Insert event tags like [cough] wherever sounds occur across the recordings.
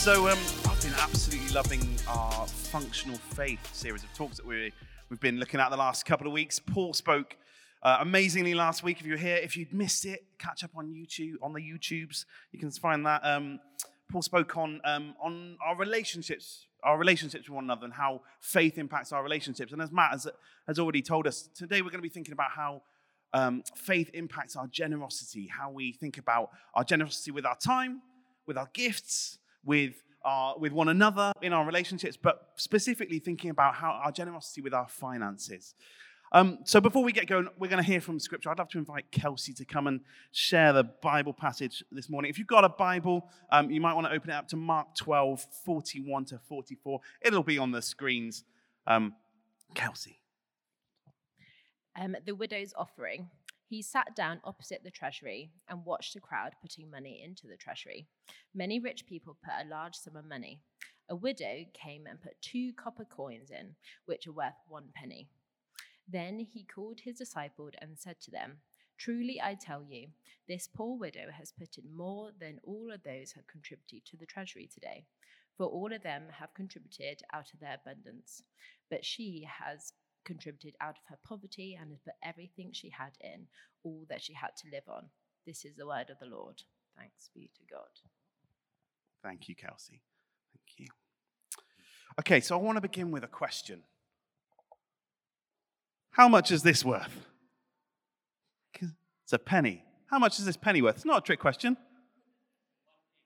So um, I've been absolutely loving our functional faith series of talks that we we've been looking at the last couple of weeks. Paul spoke uh, amazingly last week. If you're here, if you'd missed it, catch up on YouTube on the YouTubes. You can find that. Um, Paul spoke on um, on our relationships, our relationships with one another, and how faith impacts our relationships. And as Matt has, has already told us, today we're going to be thinking about how um, faith impacts our generosity, how we think about our generosity with our time, with our gifts, with our, with one another in our relationships, but specifically thinking about how our generosity with our finances. Um, so before we get going, we're going to hear from Scripture. I'd love to invite Kelsey to come and share the Bible passage this morning. If you've got a Bible, um, you might want to open it up to Mark 12, 41 to 44. It'll be on the screens. Um, Kelsey. Um, the widow's offering. He sat down opposite the treasury and watched the crowd putting money into the treasury. Many rich people put a large sum of money. A widow came and put two copper coins in, which are worth one penny. Then he called his disciples and said to them, Truly I tell you, this poor widow has put in more than all of those who have contributed to the treasury today. For all of them have contributed out of their abundance, but she has contributed out of her poverty and has put everything she had in, all that she had to live on. This is the word of the Lord. Thanks be to God. Thank you, Kelsey. Thank you. Okay, so I want to begin with a question. How much is this worth? It's a penny. How much is this penny worth? It's not a trick question.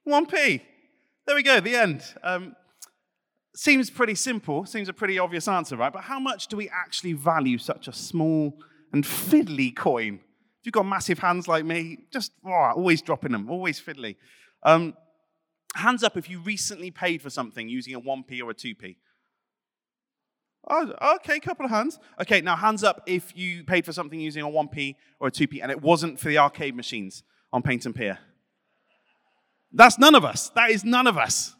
1p. There we go, the end. Um, seems pretty simple, seems a pretty obvious answer, right? But how much do we actually value such a small and fiddly coin? If you've got massive hands like me, just oh, always dropping them, always fiddly. Um, hands up if you recently paid for something using a 1p or a 2p. Oh, okay, couple of hands. Okay, now hands up if you paid for something using a 1p or a 2p and it wasn't for the arcade machines on Paignton Pier. That's none of us. That is none of us.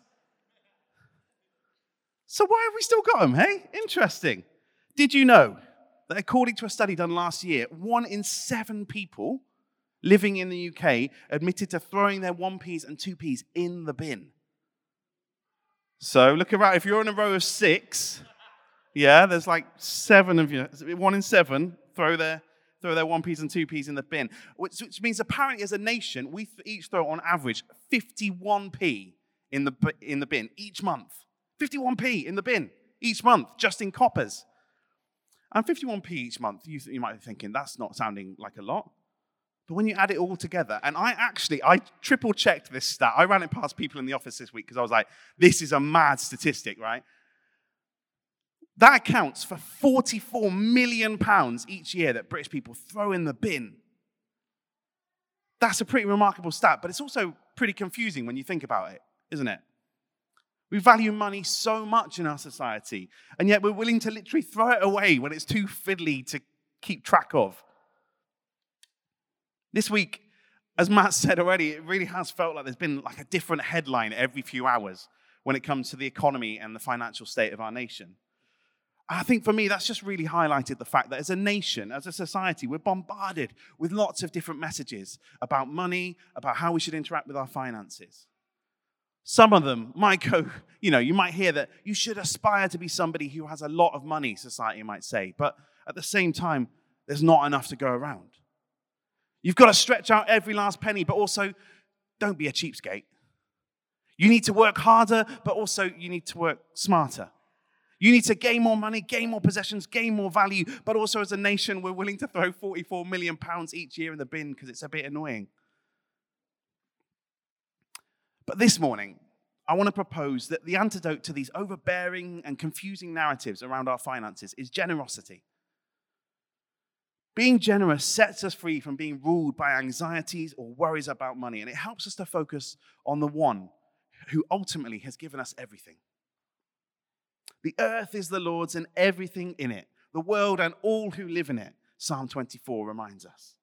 So why have we still got them, hey? Interesting. Did you know that according to a study done last year, one in seven people living in the UK admitted to throwing their 1p's and 2p's in the bin? So look around. If you're in a row of six, yeah, there's like seven of you. One in seven throw their throw their one p's and two p's in the bin, which, which means apparently as a nation we each throw on average 51p in the in the bin each month. 51p in the bin each month, just in coppers. And 51p each month, you, you might be thinking that's not sounding like a lot. But when you add it all together, and I actually, I triple checked this stat. I ran it past people in the office this week because I was like, this is a mad statistic, right? That accounts for 44 million pounds each year that British people throw in the bin. That's a pretty remarkable stat, but it's also pretty confusing when you think about it, isn't it? We value money so much in our society, and yet we're willing to literally throw it away when it's too fiddly to keep track of. This week, as Matt [laughs] said already, it really has felt like there's been like a different headline every few hours when it comes to the economy and the financial state of our nation. I think for me, that's just really highlighted the fact that as a nation, as a society, we're bombarded with lots of different messages about money, about how we should interact with our finances. Some of them might go, [laughs] you know, you might hear that you should aspire to be somebody who has a lot of money, society might say, but at the same time, there's not enough to go around. You've got to stretch out every last penny, but also don't be a cheapskate. You need to work harder, but also you need to work smarter. You need to gain more money, gain more possessions, gain more value, but also as a nation, we're willing to throw 44 million pounds each year in the bin because it's a bit annoying. But this morning, I want to propose that the antidote to these overbearing and confusing narratives around our finances is generosity. Being generous sets us free from being ruled by anxieties or worries about money, and it helps us to focus on the one who ultimately has given us everything. The earth is the Lord's and everything in it, the world and all who live in it, Psalm 24 reminds us.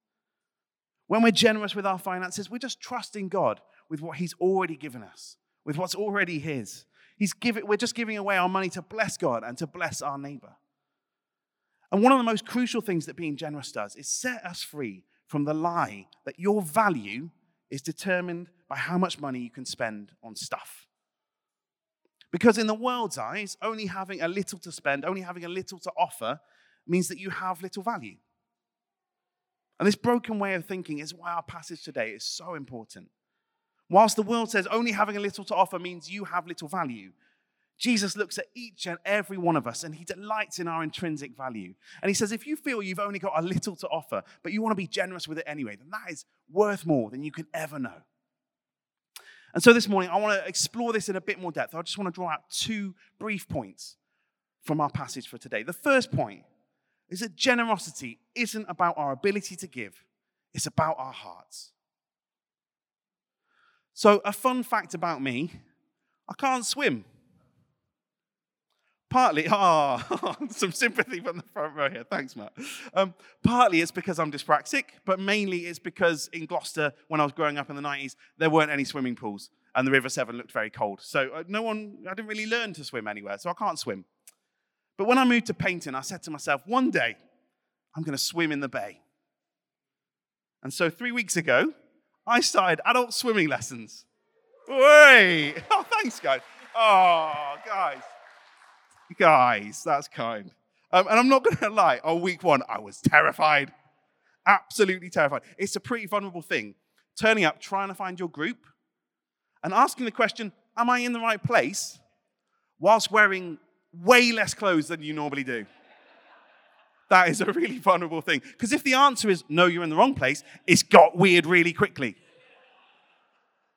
When we're generous with our finances, we're just trusting God with what He's already given us, with what's already His. He's give we're just giving away our money to bless God and to bless our neighbor. And one of the most crucial things that being generous does is set us free from the lie that your value is determined by how much money you can spend on stuff. Because in the world's eyes, only having a little to spend, only having a little to offer, means that you have little value. And this broken way of thinking is why our passage today is so important. Whilst the world says only having a little to offer means you have little value, Jesus looks at each and every one of us and he delights in our intrinsic value. And he says, if you feel you've only got a little to offer, but you want to be generous with it anyway, then that is worth more than you can ever know. And so this morning, I want to explore this in a bit more depth. I just want to draw out two brief points from our passage for today. The first point is that generosity isn't about our ability to give, it's about our hearts. So, a fun fact about me I can't swim. Partly, oh, [laughs] [laughs] some sympathy from the front row here. Thanks, Matt. Um, partly it's because I'm dyspraxic, but mainly it's because in Gloucester, when I was growing up in the 90s, there weren't any swimming pools and the River Severn looked very cold. So uh, no one, I didn't really learn to swim anywhere, so I can't swim. But when I moved to Paignton, I said to myself, one day I'm going to swim in the bay. And so three weeks ago, I started adult swimming lessons. Wait! [laughs] Oh, thanks, guys. Oh, guys. Guys, that's kind. Um, and I'm not going [laughs] to lie, on week one, I was terrified. Absolutely terrified. It's a pretty vulnerable thing. Turning up, trying to find your group, and asking the question, Am I in the right place? whilst wearing way less clothes than you normally do. That is a really vulnerable thing. Because if the answer is no, you're in the wrong place, it's got weird really quickly.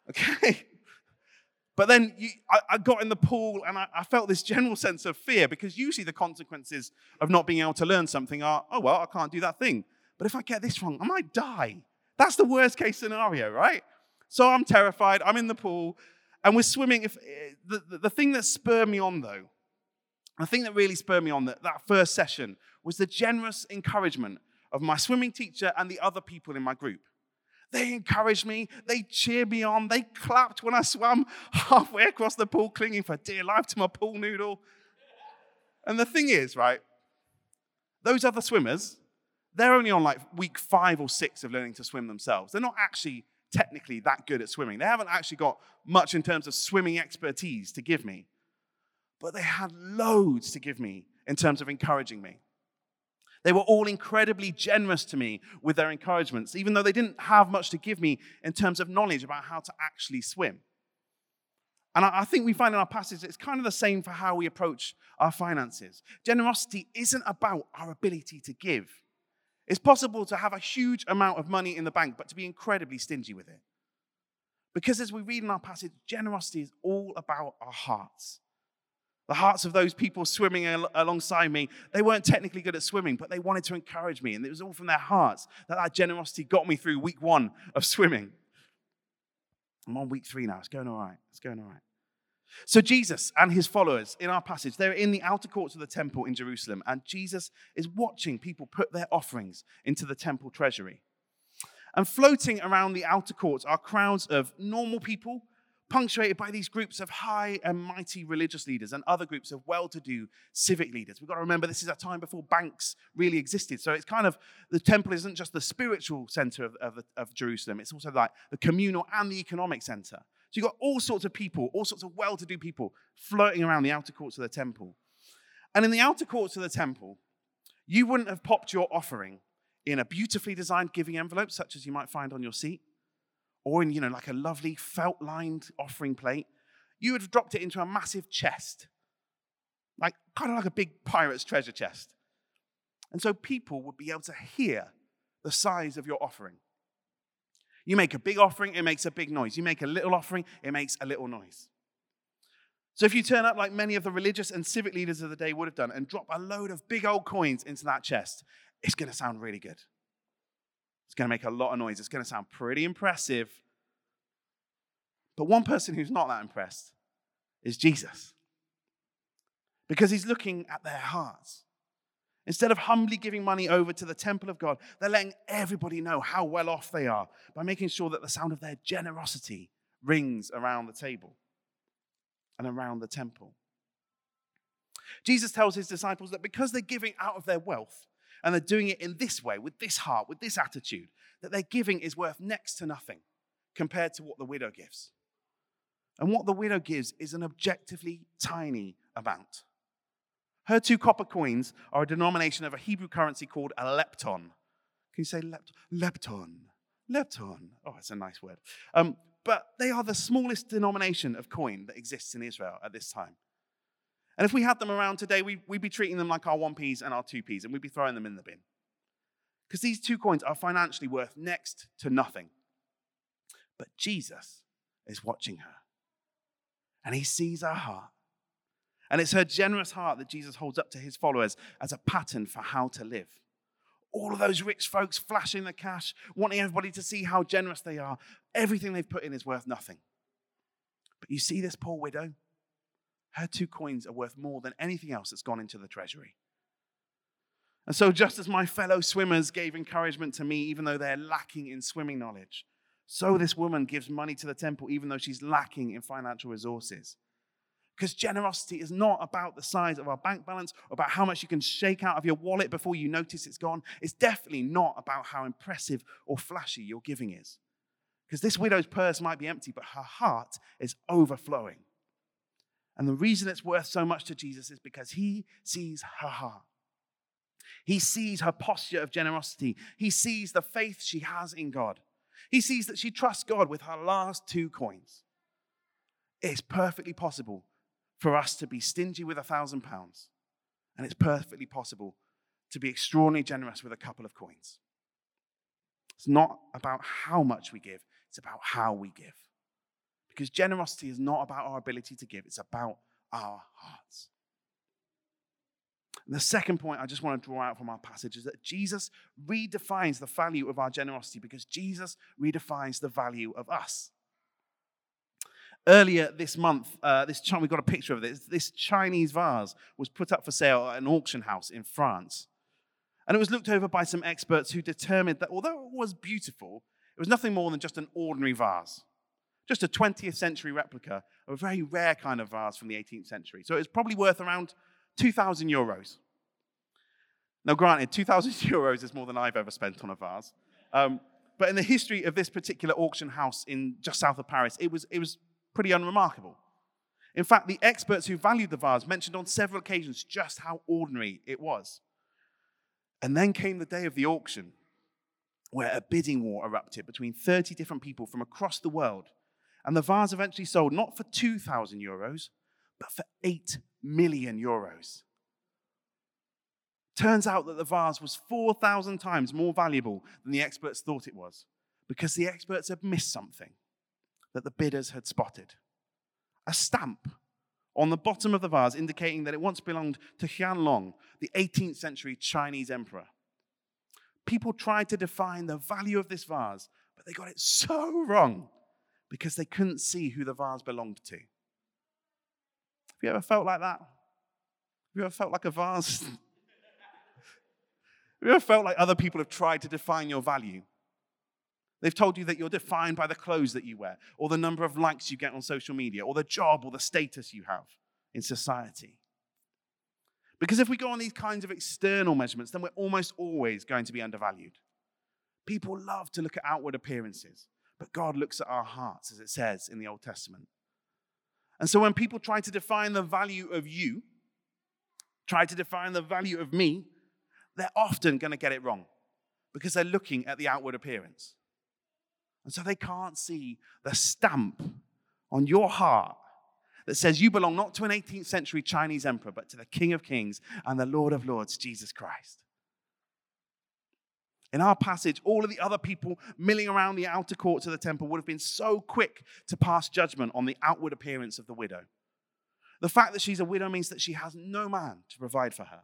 Okay? But then you, I, I, got in the pool and I, I, felt this general sense of fear because usually the consequences of not being able to learn something are, oh, well, I can't do that thing. But if I get this wrong, I might die. That's the worst case scenario, right? So I'm terrified. I'm in the pool and we're swimming. If, eh, the, the, the thing that spurred me on, though, the thing that really spurred me on that, that first session was the generous encouragement of my swimming teacher and the other people in my group. They encouraged me, they cheered me on, they clapped when I swam [laughs] halfway across the pool, clinging for dear life to my pool noodle. And the thing is, right, those other swimmers, they're only on like week five or six of learning to swim themselves. They're not actually technically that good at swimming. They haven't actually got much in terms of swimming expertise to give me, but they had loads to give me in terms of encouraging me. They were all incredibly generous to me with their encouragements, even though they didn't have much to give me in terms of knowledge about how to actually swim. And I think we find in our passage it's kind of the same for how we approach our finances. Generosity isn't about our ability to give. It's possible to have a huge amount of money in the bank, but to be incredibly stingy with it. Because as we read in our passage, generosity is all about our hearts. The hearts of those people swimming al- alongside me, they weren't technically good at swimming, but they wanted to encourage me. And it was all from their hearts that that generosity got me through week one of swimming. I'm on week three now. It's going all right. It's going all right. So, Jesus and his followers in our passage, they're in the outer courts of the temple in Jerusalem, and Jesus is watching people put their offerings into the temple treasury. And floating around the outer courts are crowds of normal people punctuated by these groups of high and mighty religious leaders and other groups of well to do civic leaders. We've got to remember this is a time before banks really existed. So it's kind of the temple isn't just the spiritual center of, of, of Jerusalem, it's also like the communal and the economic center. So you've got all sorts of people, all sorts of well to do people floating around the outer courts of the temple. And in the outer courts of the temple, you wouldn't have popped your offering in a beautifully designed giving envelope, such as you might find on your seat or in, you know, like a lovely felt lined offering plate, you would have dropped it into a massive chest, like kind of like a big pirate's treasure chest. And so people would be able to hear the size of your offering. You make a big offering, it makes a big noise. You make a little offering, it makes a little noise. So if you turn up like many of the religious and civic leaders of the day would have done and drop a load of big old coins into that chest, it's going to sound really good. It's going to make a lot of noise. It's going to sound pretty impressive. But one person who's not that impressed is Jesus. Because he's looking at their hearts. Instead of humbly giving money over to the temple of God, they're letting everybody know how well off they are by making sure that the sound of their generosity rings around the table and around the temple. Jesus tells his disciples that because they're giving out of their wealth, and they're doing it in this way, with this heart, with this attitude, that their giving is worth next to nothing compared to what the widow gives. And what the widow gives is an objectively tiny amount. Her two copper coins are a denomination of a Hebrew currency called a lepton. Can you say lept- lepton? Lepton. Oh, that's a nice word. Um, but they are the smallest denomination of coin that exists in Israel at this time. And if we had them around today, we, would be treating them like our 1p's and our 2p's, and we'd be throwing them in the bin. Because these two coins are financially worth next to nothing. But Jesus is watching her, and he sees her heart. And it's her generous heart that Jesus holds up to his followers as a pattern for how to live. All of those rich folks flashing the cash, wanting everybody to see how generous they are. Everything they've put in is worth nothing. But you see this poor widow? Her two coins are worth more than anything else that's gone into the treasury. And so, just as my fellow swimmers gave encouragement to me, even though they're lacking in swimming knowledge, so this woman gives money to the temple, even though she's lacking in financial resources. Because generosity is not about the size of our bank balance, or about how much you can shake out of your wallet before you notice it's gone. It's definitely not about how impressive or flashy your giving is. Because this widow's purse might be empty, but her heart is overflowing. And the reason it's worth so much to Jesus is because he sees her heart. He sees her posture of generosity. He sees the faith she has in God. He sees that she trusts God with her last two coins. It's perfectly possible for us to be stingy with a thousand pounds, and it's perfectly possible to be extraordinarily generous with a couple of coins. It's not about how much we give, it's about how we give. Because generosity is not about our ability to give, it's about our hearts. And the second point I just want to draw out from our passage is that Jesus redefines the value of our generosity because Jesus redefines the value of us. Earlier this month, uh, this we got a picture of this. This Chinese vase was put up for sale at an auction house in France. And it was looked over by some experts who determined that although it was beautiful, it was nothing more than just an ordinary vase. Just a 20th century replica of a very rare kind of vase from the 18th century. So it was probably worth around 2,000 euros. Now, granted, 2,000 [laughs] euros is more than I've ever spent on a vase. Um, but in the history of this particular auction house in just south of Paris, it was, it was pretty unremarkable. In fact, the experts who valued the vase mentioned on several occasions just how ordinary it was. And then came the day of the auction, where a bidding war erupted between 30 different people from across the world. And the vase eventually sold not for 2,000 euros, but for 8 million euros. Turns out that the vase was 4,000 times more valuable than the experts thought it was because the experts had missed something that the bidders had spotted a stamp on the bottom of the vase indicating that it once belonged to Qianlong, the 18th century Chinese emperor. People tried to define the value of this vase, but they got it so wrong because they couldn't see who the vase belonged to. Have you ever felt like that? Have you ever felt like a vase? [laughs] have you ever felt like other people have tried to define your value? They've told you that you're defined by the clothes that you wear, or the number of likes you get on social media, or the job or the status you have in society. Because if we go on these kinds of external measurements, then we're almost always going to be undervalued. People love to look at outward appearances, but God looks at our hearts, as it says in the Old Testament. And so when people try to define the value of you, try to define the value of me, they're often going to get it wrong because they're looking at the outward appearance. And so they can't see the stamp on your heart that says you belong not to an 18th century Chinese emperor, but to the King of Kings and the Lord of Lords, Jesus Christ. In our passage, all of the other people milling around the outer courts of the temple would have been so quick to pass judgment on the outward appearance of the widow. The fact that she's a widow means that she has no man to provide for her,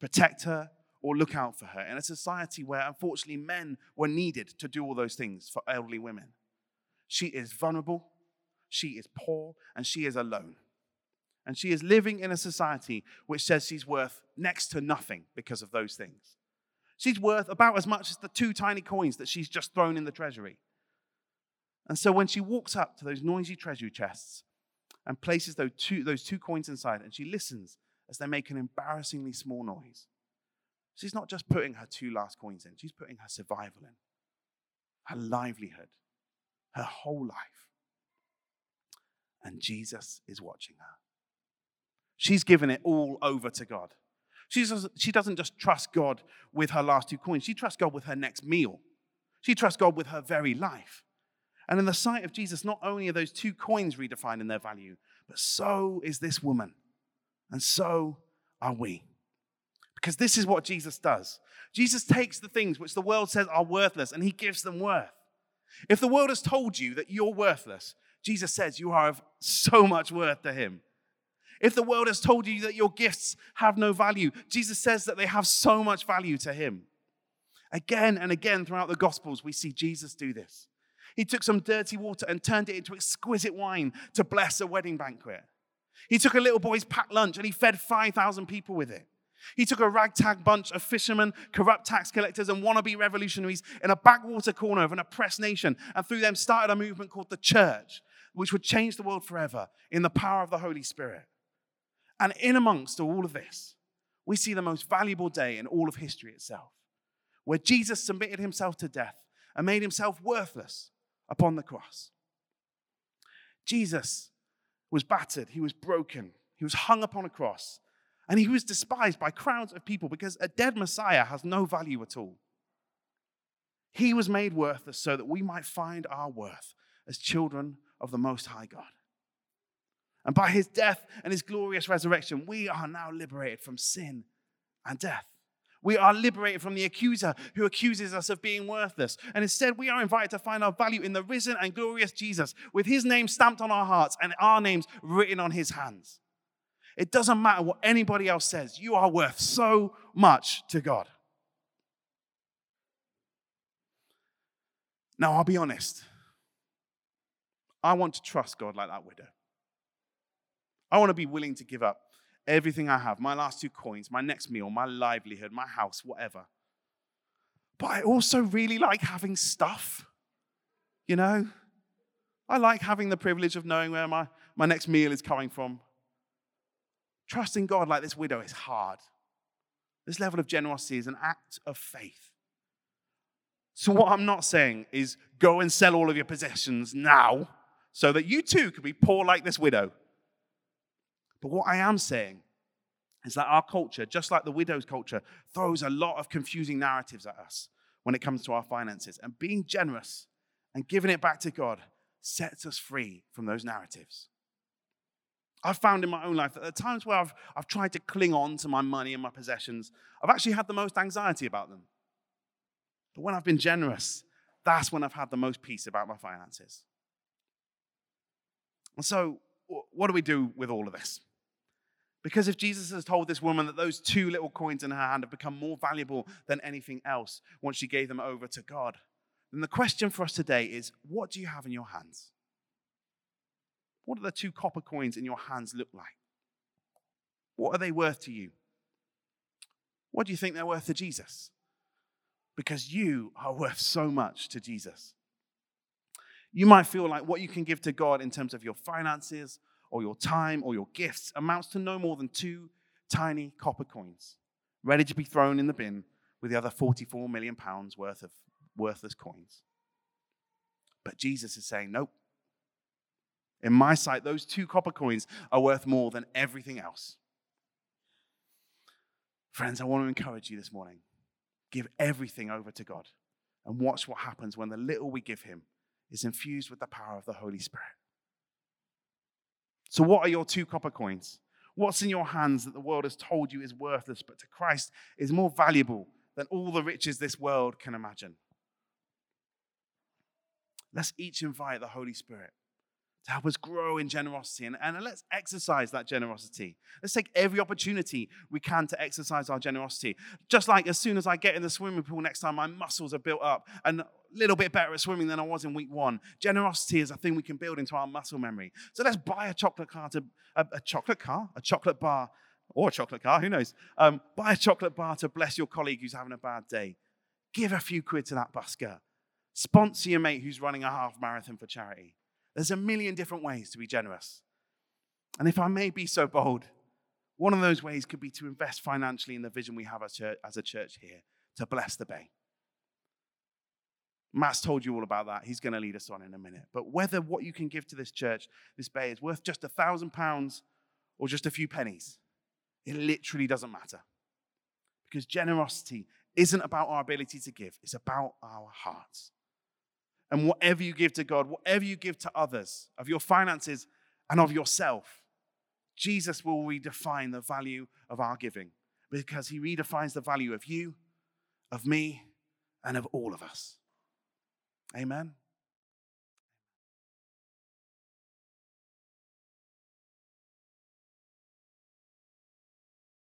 protect her, or look out for her in a society where, unfortunately, men were needed to do all those things for elderly women. She is vulnerable, she is poor, and she is alone. And she is living in a society which says she's worth next to nothing because of those things. She's worth about as much as the two tiny coins that she's just thrown in the treasury. And so when she walks up to those noisy treasury chests and places those two, those two coins inside, and she listens as they make an embarrassingly small noise, She's not just putting her two last coins in, she's putting her survival in, her livelihood, her whole life. and Jesus is watching her. She's given it all over to God. She doesn't, she doesn't just trust God with her last two coins, she trusts God with her next meal. She trusts God with her very life. And in the sight of Jesus, not only are those two coins redefined in their value, but so is this woman. And so are we. Because this is what Jesus does. Jesus takes the things which the world says are worthless and he gives them worth. If the world has told you that you're worthless, Jesus says you are of so much worth to him. If the world has told you that your gifts have no value, Jesus says that they have so much value to him. Again and again throughout the Gospels, we see Jesus do this. He took some dirty water and turned it into exquisite wine to bless a wedding banquet. He took a little boy's packed lunch and he fed 5,000 people with it. He took a ragtag bunch of fishermen, corrupt tax collectors, and wannabe revolutionaries in a backwater corner of an oppressed nation and through them started a movement called the church, which would change the world forever in the power of the Holy Spirit. And in amongst all of this, we see the most valuable day in all of history itself, where Jesus submitted himself to death and made himself worthless upon the cross. Jesus was battered, he was broken, he was hung upon a cross, and he was despised by crowds of people because a dead Messiah has no value at all. He was made worthless so that we might find our worth as children of the Most High God. And by his death and his glorious resurrection, we are now liberated from sin and death. We are liberated from the accuser who accuses us of being worthless. And instead, we are invited to find our value in the risen and glorious Jesus with his name stamped on our hearts and our names written on his hands. It doesn't matter what anybody else says, you are worth so much to God. Now, I'll be honest. I want to trust God like that widow. I want to be willing to give up everything I have my last two coins, my next meal, my livelihood, my house, whatever. But I also really like having stuff. You know? I like having the privilege of knowing where my, my next meal is coming from. Trusting God like this widow is hard. This level of generosity is an act of faith. So, what I'm not saying is go and sell all of your possessions now so that you too can be poor like this widow. But what I am saying is that our culture, just like the widow's culture, throws a lot of confusing narratives at us when it comes to our finances. And being generous and giving it back to God sets us free from those narratives. I've found in my own life that at times where I've, I've tried to cling on to my money and my possessions, I've actually had the most anxiety about them. But when I've been generous, that's when I've had the most peace about my finances. And so, what do we do with all of this? Because if Jesus has told this woman that those two little coins in her hand have become more valuable than anything else once she gave them over to God, then the question for us today is what do you have in your hands? What do the two copper coins in your hands look like? What are they worth to you? What do you think they're worth to Jesus? Because you are worth so much to Jesus. You might feel like what you can give to God in terms of your finances or your time or your gifts amounts to no more than two tiny copper coins, ready to be thrown in the bin with the other 44 million pounds worth of worthless coins. But Jesus is saying, nope. In my sight, those two copper coins are worth more than everything else. Friends, I want to encourage you this morning. Give everything over to God and watch what happens when the little we give Him is infused with the power of the Holy Spirit. So, what are your two copper coins? What's in your hands that the world has told you is worthless, but to Christ is more valuable than all the riches this world can imagine? Let's each invite the Holy Spirit to help us grow in generosity. And, and let's exercise that generosity. Let's take every opportunity we can to exercise our generosity. Just like as soon as I get in the swimming pool next time, my muscles are built up and a little bit better at swimming than I was in week one. Generosity is a thing we can build into our muscle memory. So let's buy a chocolate car to a, a chocolate car, a chocolate bar, or a chocolate car, who knows? Um, buy a chocolate bar to bless your colleague who's having a bad day. Give a few quid to that busker. Sponsor your mate who's running a half marathon for charity. There's a million different ways to be generous. And if I may be so bold, one of those ways could be to invest financially in the vision we have as, a church here to bless the bay. Matt's told you all about that. He's going to lead us on in a minute. But whether what you can give to this church, this bay, is worth just a thousand pounds or just a few pennies, it literally doesn't matter. Because generosity isn't about our ability to give, it's about our hearts. And whatever you give to God, whatever you give to others, of your finances and of yourself, Jesus will redefine the value of our giving because he redefines the value of you, of me, and of all of us. Amen.